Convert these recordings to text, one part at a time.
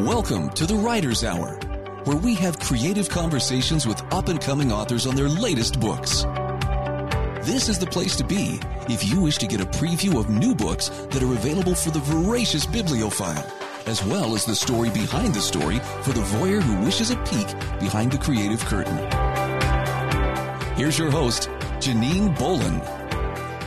Welcome to the Writer's Hour, where we have creative conversations with up and coming authors on their latest books. This is the place to be if you wish to get a preview of new books that are available for the voracious bibliophile, as well as the story behind the story for the voyeur who wishes a peek behind the creative curtain. Here's your host, Janine Bolin.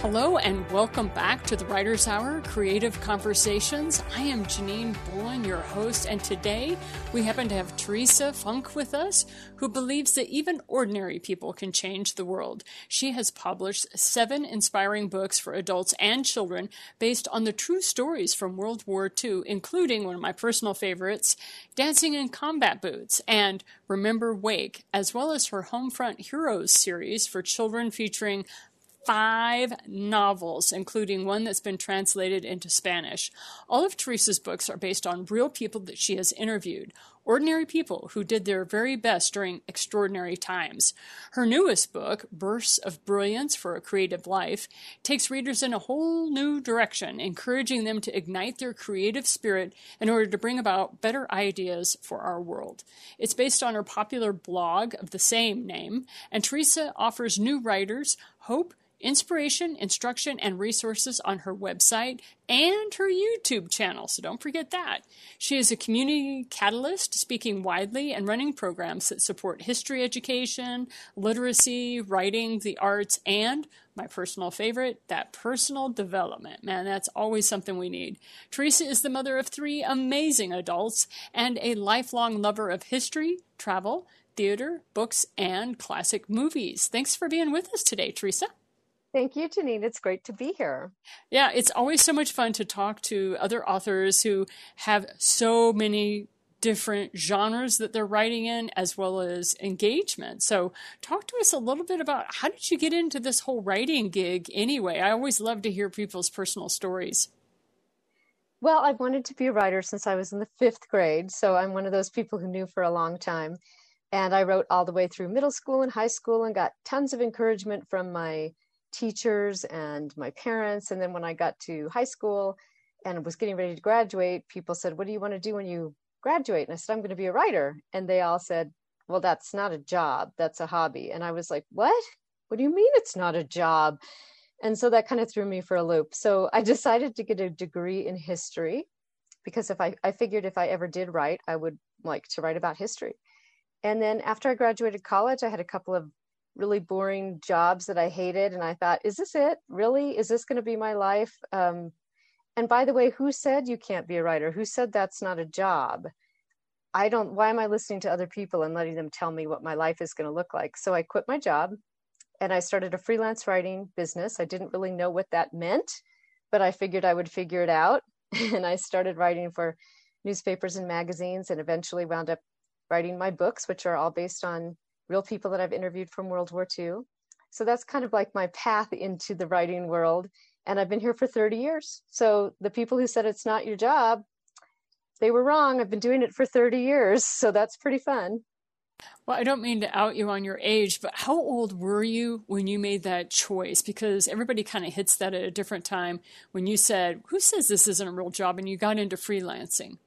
Hello and welcome back to the Writer's Hour Creative Conversations. I am Janine Bolin, your host, and today we happen to have Teresa Funke with us, who believes that even ordinary people can change the world. She has published seven inspiring books for adults and children based on the true stories from World War II, including one of my personal favorites, Dancing in Combat Boots, and Remember Wake, as well as her Homefront Heroes series for children featuring five novels, including one that's been translated into Spanish. All of Teresa's books are based on real people that she has interviewed, ordinary people who did their very best during extraordinary times. Her newest book, Bursts of Brilliance for a Creative Life, takes readers in a whole new direction, encouraging them to ignite their creative spirit in order to bring about better ideas for our world. It's based on her popular blog of the same name, and Teresa offers new writers hope inspiration, instruction, and resources on her website and her YouTube channel, so don't forget that. She is a community catalyst, speaking widely and running programs that support history education, literacy, writing, the arts, and my personal favorite, that personal development. Man, that's always something we need. Teresa is the mother of three amazing adults and a lifelong lover of history, travel, theater, books, and classic movies. Thanks for being with us today, Teresa. Thank you, Janine. It's great to be here. Yeah, it's always so much fun to talk to other authors who have so many different genres that they're writing in as well as engagement. So, talk to us a little bit about how did you get into this whole writing gig anyway? I always love to hear people's personal stories. Well, I've wanted to be a writer since I was in the fifth grade. So, I'm one of those people who knew for a long time. And I wrote all the way through middle school and high school and got tons of encouragement from my teachers and my parents. And then when I got to high school and was getting ready to graduate, people said, What do you want to do when you graduate? And I said, I'm going to be a writer. And they all said, Well, that's not a job, that's a hobby. And I was like, What? What do you mean it's not a job? And so that kind of threw me for a loop. So I decided to get a degree in history because if I, I figured if I ever did write, I would like to write about history. And then after I graduated college, I had a couple of really boring jobs that I hated. And I thought, is this it? Really? Is this going to be my life? Um, and by the way, who said you can't be a writer? Who said that's not a job? I don't, why am I listening to other people and letting them tell me what my life is going to look like? So I quit my job and I started a freelance writing business. I didn't really know what that meant, but I figured I would figure it out. And I started writing for newspapers and magazines and eventually wound up writing my books, which are all based on real people that I've interviewed from World War II. So that's kind of like my path into the writing world. And I've been here for 30 years. So the people who said it's not your job, they were wrong. I've been doing it for 30 years. So that's pretty fun. Well, I don't mean to out you on your age, but how old were you when you made that choice? Because everybody kind of hits that at a different time. When you said, Who says this isn't a real job? and you got into freelancing.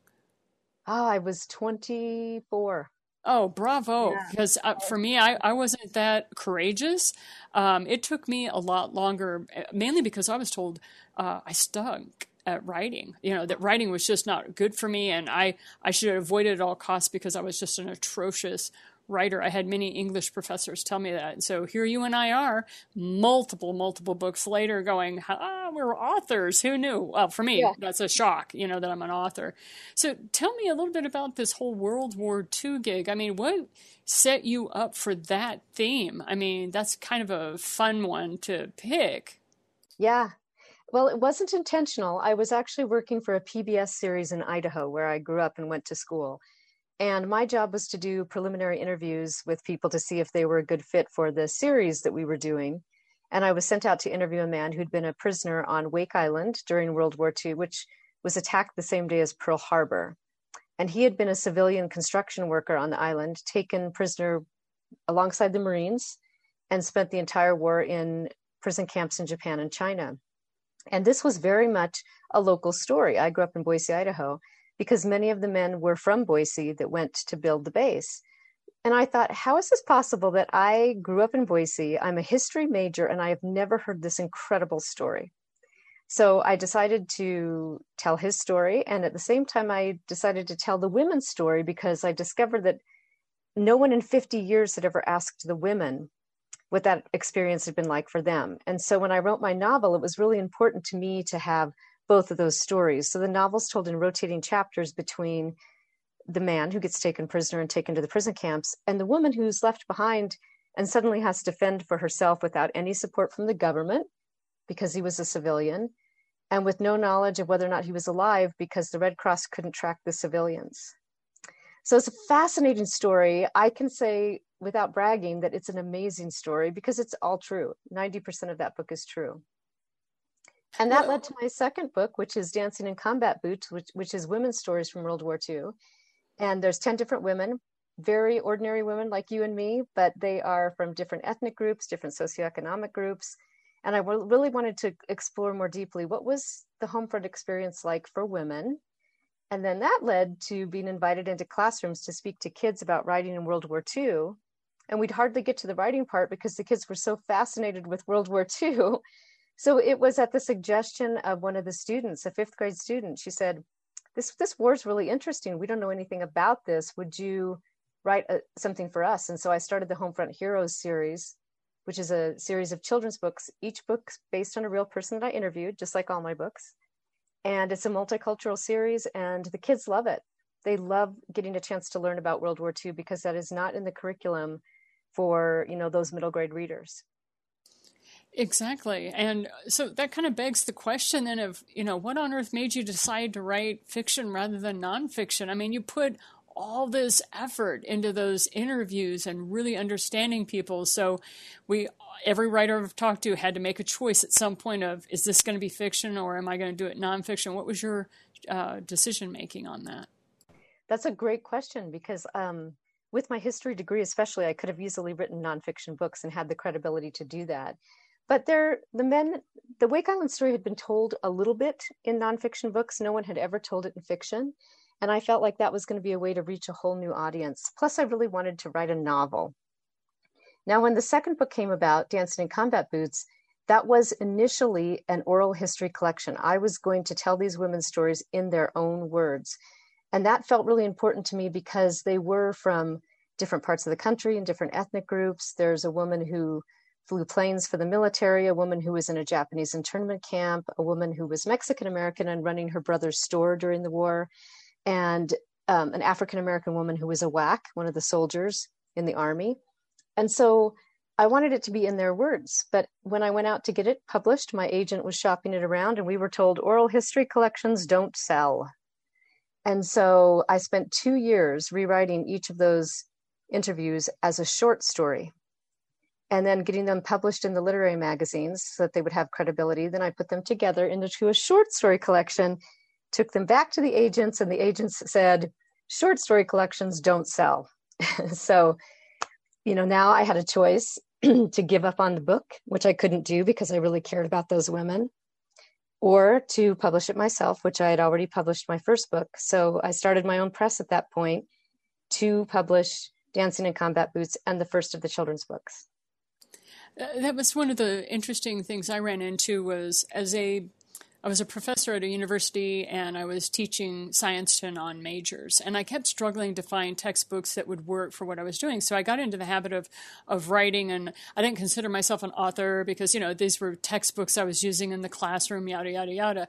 Oh, I was 24. Oh, bravo. Yeah. Because uh, for me, I, I wasn't that courageous. Um, it took me a lot longer, eh, mainly because I was told uh, I stunk at writing. You know, that writing was just not good for me and I, I should avoid it at all costs because I was just an atrocious writer. I had many English professors tell me that. And so here you and I are, multiple, multiple books later, going, ah, we're authors. Who knew? Well, for me, yeah. that's a shock, you know, that I'm an author. So tell me a little bit about this whole World War II gig. I mean, what set you up for that theme? I mean, that's kind of a fun one to pick. Yeah. Well, it wasn't intentional. I was actually working for a PBS series in Idaho where I grew up and went to school and my job was to do preliminary interviews with people to see if they were a good fit for the series that we were doing. And I was sent out to interview a man who'd been a prisoner on Wake Island during World War II, which was attacked the same day as Pearl Harbor. And he had been a civilian construction worker on the island, taken prisoner alongside the Marines, and spent the entire war in prison camps in Japan and China. And this was very much a local story. I grew up in Boise, Idaho. Because many of the men were from Boise that went to build the base. And I thought, how is this possible that I grew up in Boise? I'm a history major and I have never heard this incredible story. So I decided to tell his story. And at the same time, I decided to tell the women's story because I discovered that no one in 50 years had ever asked the women what that experience had been like for them. And so when I wrote my novel, it was really important to me to have both of those stories. So the novel's told in rotating chapters between the man who gets taken prisoner and taken to the prison camps, and the woman who's left behind and suddenly has to fend for herself without any support from the government because he was a civilian, and with no knowledge of whether or not he was alive because the Red Cross couldn't track the civilians. So it's a fascinating story. I can say without bragging that it's an amazing story because it's all true. 90% of that book is true. And that led to my second book, which is Dancing in Combat Boots, which, which is women's stories from World War II and there's 10 different women very ordinary women like you and me but they are from different ethnic groups different socioeconomic groups. And i really wanted to explore more deeply what was the home front experience like for women. And then that led to being invited into classrooms to speak to kids about writing in world war ii and we'd hardly get to the writing part because the kids were so fascinated with world war ii so it was at the suggestion of one of the students a fifth grade student she said this this war is really interesting. We don't know anything about this. Would you write a, uh, something for us? And so I started the Homefront Heroes series, which is a series of children's books. Each book based on a real person that I interviewed, just like all my books. And it's a multicultural series, and the kids love it. They love getting a chance to learn about World War II because that is not in the curriculum for you know those middle grade readers. Exactly. And so that kind of begs the question then of, you know, what on earth made you decide to write fiction rather than nonfiction? I mean, you put all this effort into those interviews and really understanding people. So we every writer I've talked to had to make a choice at some point of is this going to be fiction or am I going to do it nonfiction? What was your uh, decision making on that? That's a great question because um, with my history degree, especially, I could have easily written nonfiction books and had the credibility to do that but there the men the wake island story had been told a little bit in nonfiction books. No one had ever told it in fiction. And i felt like that was going to be a way to reach a whole new audience. Plus i really wanted to write a novel. Now when the second book came about dancing in combat boots that was initially an oral history collection. I was going to tell these women's stories in their own words. And that felt really important to me because they were from different parts of the country and different ethnic groups. There's a woman who flew planes for the military, a woman who was in a Japanese internment camp, a woman who was Mexican American and running her brother's store during the war, and um, an African American woman who was a WAC, one of the soldiers in the army. And so I wanted it to be in their words. But when I went out to get it published, my agent was shopping it around, and we were told oral history collections don't sell. And so I spent two years rewriting each of those interviews as a short story and then getting them published in the literary magazines so that they would have credibility. Then I put them together into a short story collection, took them back to the agents, and the agents said, short story collections don't sell. so, you know, now I had a choice to give up on the book, which I couldn't do because I really cared about those women, or to publish it myself, which I had already published my first book. So I started my own press at that point to publish Dancing in Combat Boots and the first of the children's books. Uh, that was one of the interesting things I ran into was as a I was a professor at a university and I was teaching science to non majors. And I kept struggling to find textbooks that would work for what I was doing. So I got into the habit of, of writing, and I didn't consider myself an author because, you know, these were textbooks I was using in the classroom, yada, yada, yada.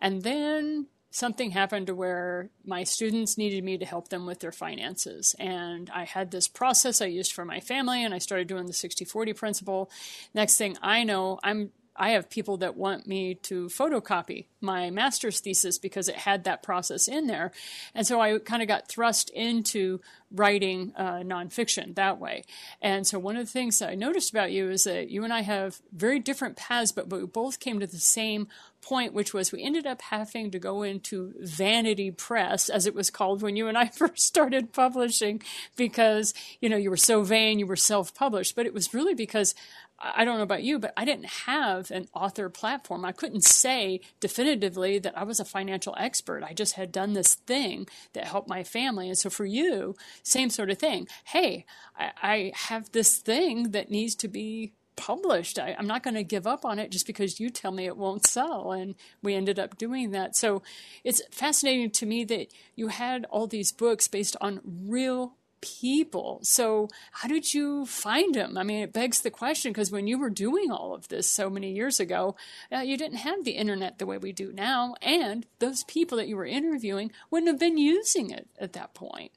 And then something happened to where my students needed me to help them with their finances. And I had this process I used for my family, and I started doing the 60 40 principle. Next thing I know, I'm I have people that want me to photocopy my master's thesis because it had that process in there. And so I kind of got thrust into writing uh, nonfiction that way. And so one of the things that I noticed about you is that you and I have very different paths, but we both came to the same point, which was we ended up having to go into vanity press, as it was called when you and I first started publishing, because, you know, you were so vain, you were self published. But it was really because I don't know about you, but I didn't have an author platform. I couldn't say definitively that I was a financial expert. I just had done this thing that helped my family. And so for you, same sort of thing. Hey, I, I have this thing that needs to be published. I, am not going to give up on it just because you tell me it won't sell. And we ended up doing that. So it's fascinating to me that you had all these books based on real people. So, how did you find them? I mean, it begs the question because when you were doing all of this so many years ago, uh, you didn't have the internet the way we do now, and those people that you were interviewing wouldn't have been using it at that point.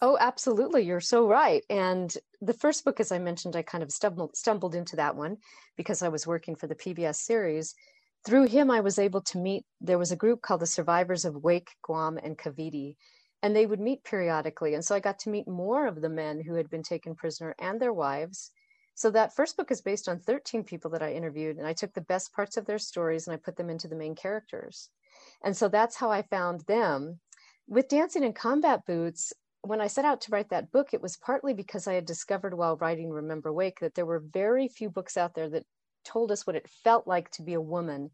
Oh, absolutely. You're so right. And the first book, as I mentioned, I kind of stumbled, stumbled into that one because I was working for the PBS series. Through him, I was able to meet, there was a group called the Survivors of Wake, Guam, and Cavite and they would meet periodically. And so I got to meet more of the men who had been taken prisoner and their wives. So that first book is based on 13 people that I interviewed, and I took the best parts of their stories and I put them into the main characters. And so that's how I found them. With Dancing in Combat Boots, when I set out to write that book, it was partly because I had discovered while writing Remember Wake that there were very few books out there that told us what it felt like to be a woman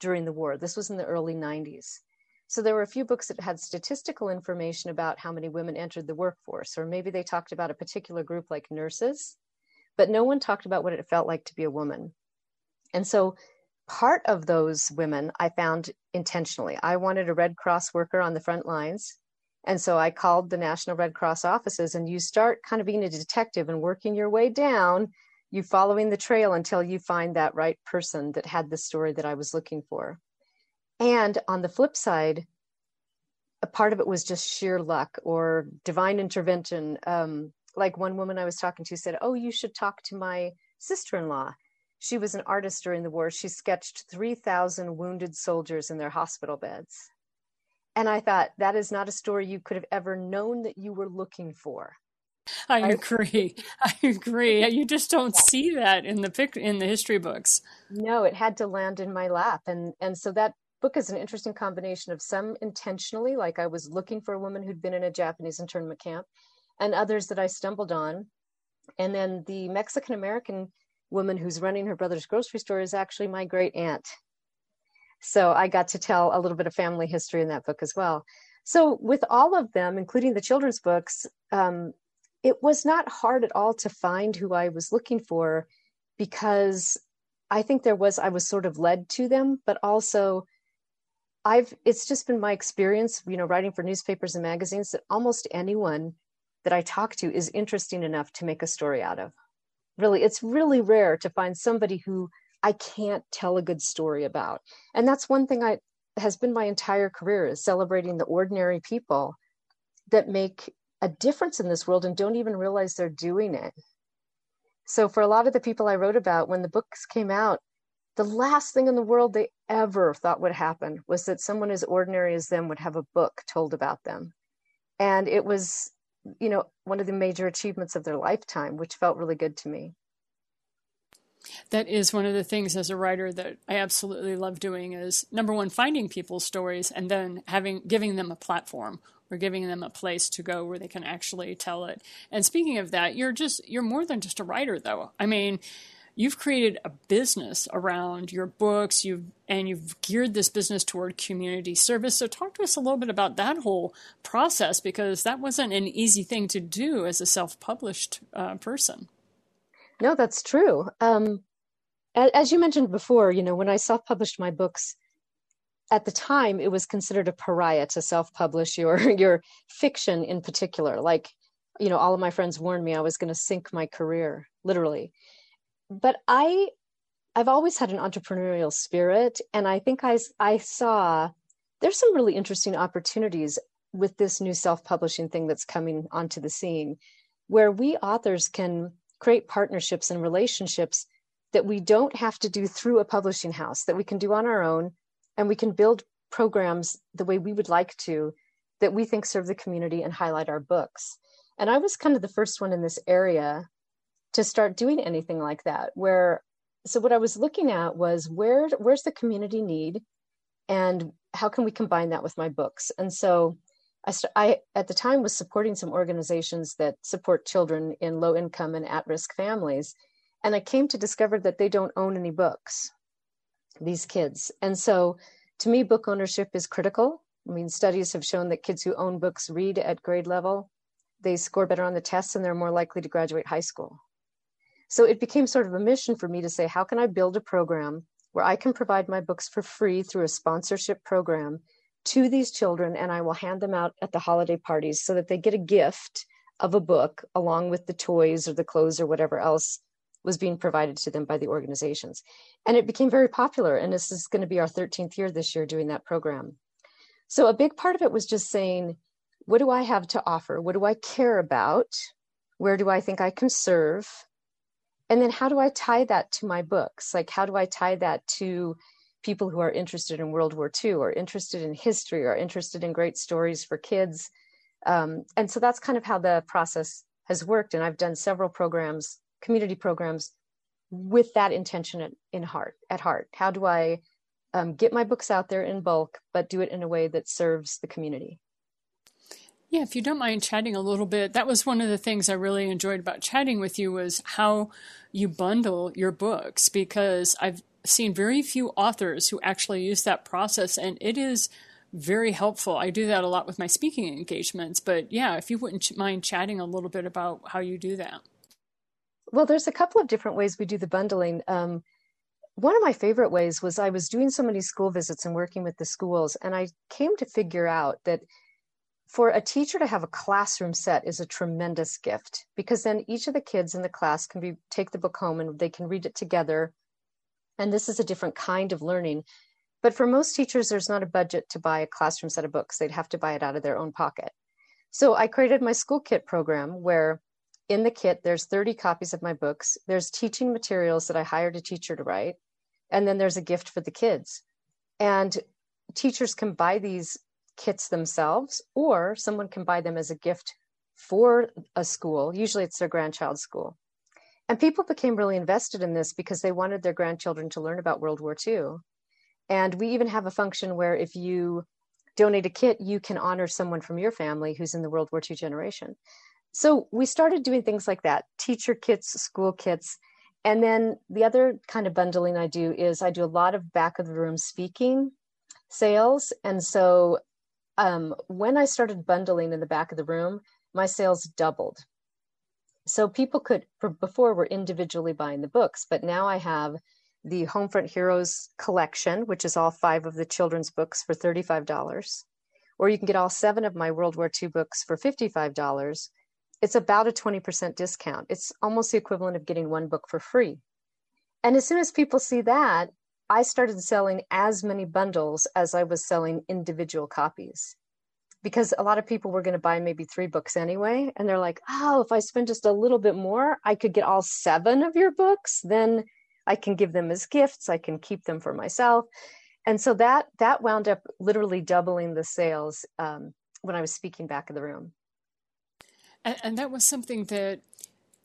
during the war. This was in the early 90s. So there were a few books that had statistical information about how many women entered the workforce, or maybe they talked about a particular group like nurses, but no one talked about what it felt like to be a woman. And so part of those women I found intentionally. I wanted a Red Cross worker on the front lines. And so I called the National Red Cross offices, and you start kind of being a detective and working your way down, you following the trail until you find that right person that had the story that I was looking for. And on the flip side, a part of it was just sheer luck or divine intervention. Um, like one woman I was talking to said, Oh, you should talk to my sister in law. She was an artist during the war. She sketched 3,000 wounded soldiers in their hospital beds. And I thought, that is not a story you could have ever known that you were looking for. I agree. I agree. You just don't see that in the pic- in the history books. No, it had to land in my lap, and and so that book is an interesting combination of some intentionally, like I was looking for a woman who'd been in a Japanese internment camp, and others that I stumbled on. And then the Mexican American woman who's running her brother's grocery store is actually my great aunt. So I got to tell a little bit of family history in that book as well. So with all of them, including the children's books, um, it was not hard at all to find who I was looking for because I think there was, I was sort of led to them, but also I've it's just been my experience, you know, writing for newspapers and magazines that almost anyone that I talk to is interesting enough to make a story out of. Really, it's really rare to find somebody who I can't tell a good story about. And that's one thing I has been my entire career is celebrating the ordinary people that make a difference in this world and don't even realize they're doing it. So for a lot of the people I wrote about when the books came out, the last thing in the world they ever thought would happen was that someone as ordinary as them would have a book told about them. And it was, you know, one of the major achievements of their lifetime, which felt really good to me. That is one of the things as a writer that I absolutely love doing is number one, finding people's stories and then having giving them a platform or giving them a place to go where they can actually tell it. And speaking of that, you're just you're more than just a writer though. I mean, you've created a business around your books you've and you've geared this business toward community service. So talk to us a little bit about that whole process because that wasn't an easy thing to do as a self-published uh, person. No that's true. Um, as you mentioned before you know when i self-published my books at the time it was considered a pariah to self-publish your your fiction in particular. Like you know all of my friends warned me i was going to sink my career literally but I I've always had an entrepreneurial spirit, and I think I I saw there's some really interesting opportunities with this new self-publishing thing that's coming onto the scene, where we authors can create partnerships and relationships that we don't have to do through a publishing house, that we can do on our own, and we can build programs the way we would like to that we think serve the community and highlight our books. And I was kind of the first one in this area to start doing anything like that where so what I was looking at was where where's the community need, and how can we combine that with my books? And so I, st- I at the time was supporting some organizations that support children in low income and at risk families, and I came to discover that they don't own any books. These kids, and so to me, book ownership is critical. I mean, studies have shown that kids who own books read at grade level, they score better on the tests, and they're more likely to graduate high school. So it became sort of a mission for me to say, how can I build a program where I can provide my books for free through a sponsorship program to these children and I will hand them out at the holiday parties so that they get a gift of a book along with the toys or the clothes or whatever else was being provided to them by the organizations. And it became very popular. And this is going to be our 13th year this year doing that program. So a big part of it was just saying, what do I have to offer? What do I care about? Where do I think I can serve? And then how do I tie that to my books? Like, how do I tie that to people who are interested in World War II or interested in history or interested in great stories for kids. Um, and so that's kind of how the process has worked. And I've done several programs, community programs, with that intention at, in heart, at heart. How do I um, get my books out there in bulk, but do it in a way that serves the community? Yeah, if you don't mind chatting a little bit, that was one of the things I really enjoyed about chatting with you was how you bundle your books because I've seen very few authors who actually use that process, and it is very helpful. I do that a lot with my speaking engagements, but yeah, if you wouldn't mind chatting a little bit about how you do that. Well, there's a couple of different ways we do the bundling. Um, one of my favorite ways was I was doing so many school visits and working with the schools, and I came to figure out that for a teacher to have a classroom set is a tremendous gift because then each of the kids in the class can be take the book home and they can read it together and this is a different kind of learning. But for most teachers, there's not a budget to buy a classroom set of books. They'd have to buy it out of their own pocket. So I created my school kit program where in the kit, there's 30 copies of my books. There's teaching materials that I hired a teacher to write. And then there's a gift for the kids. And teachers can buy these kits themselves, or someone can buy them as a gift for a school. Usually it's their grandchild's school. And people became really invested in this because they wanted their grandchildren to learn about World War II. And we even have a function where if you donate a kit, you can honor someone from your family who's in the World War II generation. So we started doing things like that teacher kits, school kits. And then the other kind of bundling I do is I do a lot of back of the room speaking sales. And so um, when I started bundling in the back of the room, my sales doubled. So people could for before were individually buying the books but now i have the homefront heroes collection which is all five of the children's books for $35 or you can get all seven of my world war ii books for $55 it's about a 20% discount. It's almost the equivalent of getting one book for free. And as soon as people see that i started selling as many bundles as i was selling individual copies. Because a lot of people were going to buy maybe three books anyway and they're like oh if i spend just a little bit more i could get all seven of your books then i can give them as gifts i can keep them for myself. And so that that wound up literally doubling the sales um, when i was speaking back in the room. And, and that was something that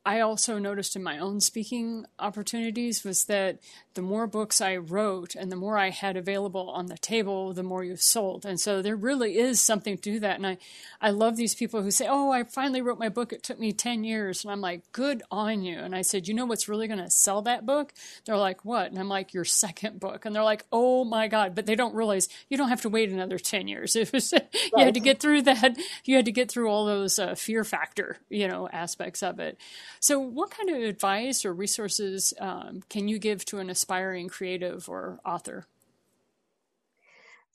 I also noticed in my own speaking opportunities was that the more books I wrote and the more I had available on the table, the more you sold. And so there really is something to that. And I, I love these people who say, Oh, I finally wrote my book. It took me 10 years. And I'm like, Good on you. And I said, You know what's really going to sell that book? They're like, What? And I'm like, Your second book. And they're like, Oh my God. But they don't realize you don't have to wait another 10 years. It was, right. you had to get through that. You had to get through all those uh, fear factor, you know, aspects of it. So, what kind of advice or resources um, can you give to an aspiring creative or author?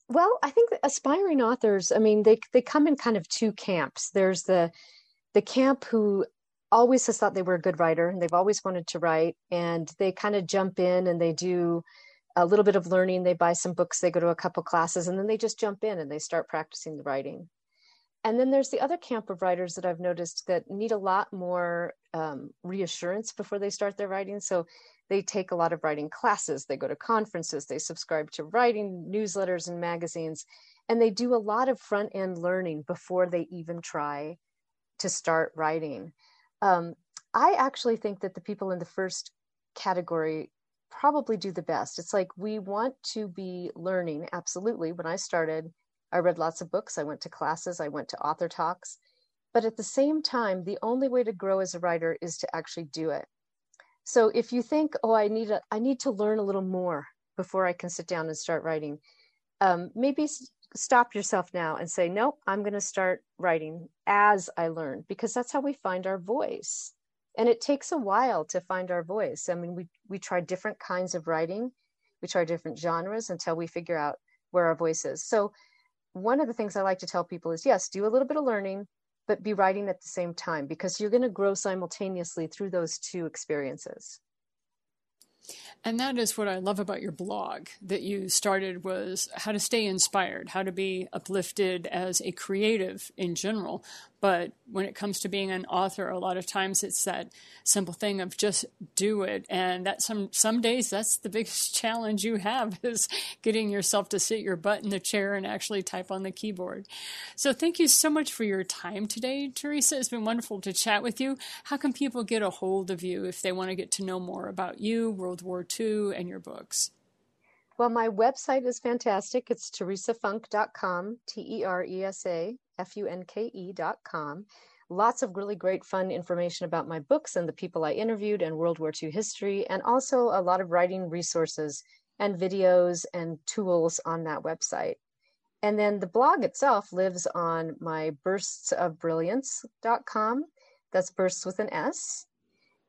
Well, I think aspiring authors, I mean, they they come in kind of two camps. There's the the camp who always has thought they were a good writer and they've always wanted to write and they kind of jump in and they do a little bit of learning they buy some books they go to a couple classes and then they just jump in and they start practicing the writing and then there's the other camp of writers that I've noticed that need a lot more um, reassurance before they start their writing. So they take a lot of writing classes, they go to conferences, they subscribe to writing newsletters and magazines, and they do a lot of front end learning before they even try to start writing. Um, I actually think that the people in the first category probably do the best. It's like we want to be learning. Absolutely. When I started, I read lots of books, I went to classes, I went to author talks. But at the same time, the only way to grow as a writer is to actually do it. So if you think, oh, I need a, I need to learn a little more before I can sit down and start writing, um, maybe stop yourself now and say, nope, I'm going to start writing as I learn, because that's how we find our voice. And it takes a while to find our voice. I mean, we, we try different kinds of writing, we try different genres until we figure out where our voice is. So, one of the things I like to tell people is yes, do a little bit of learning, but be writing at the same time because you're going to grow simultaneously through those two experiences. And that is what I love about your blog that you started was how to stay inspired, how to be uplifted as a creative in general, but when it comes to being an author, a lot of times it's that simple thing of just do it. And that some some days that's the biggest challenge you have is getting yourself to sit your butt in the chair and actually type on the keyboard. So thank you so much for your time today, Teresa. It's been wonderful to chat with you. How can people get a hold of you if they want to get to know more about you, World War II, and your books? Well, my website is fantastic. It's teresafunke.com, T E R E S A F U N K E dot com. Lots of really great fun information about my books and the people I interviewed and World War II history, and also a lot of writing resources and videos and tools on that website. And then the blog itself lives on my burstsofbrilliance.com. That's bursts with an S.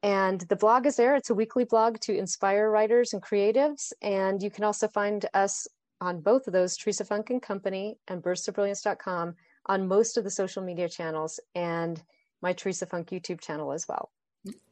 And the blog is there. It's a weekly blog to inspire writers and creatives. And you can also find us on both of those, Teresa Funke and Company and burstsofbrilliance.com on most of the social media channels and my Teresa Funke YouTube channel as well.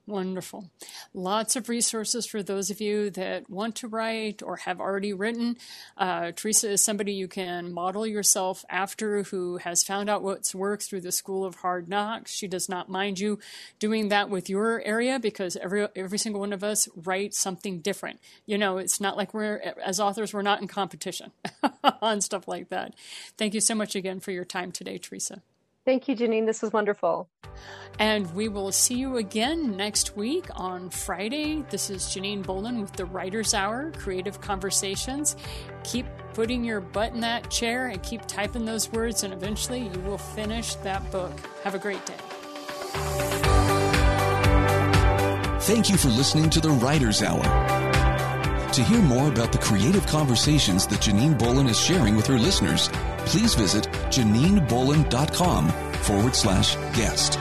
Wonderful. Lots of resources for those of you that want to write or have already written. Uh, Teresa is somebody you can model yourself after who has found out what's worked through the School of Hard Knocks. She does not mind you doing that with your area because every, every single one of us writes something different. You know, it's not like we're, as authors, we're not in competition on stuff like that. Thank you so much again for your time today, Teresa. Thank you, Janine. This was wonderful. And we will see you again next week on Friday. This is Janine Bolin with the Writer's Hour Creative Conversations. Keep putting your butt in that chair and keep typing those words, and eventually you will finish that book. Have a great day. Thank you for listening to the Writer's Hour. To hear more about the creative conversations that Janine Bolin is sharing with her listeners, please visit JanineBolin.com forward slash guest.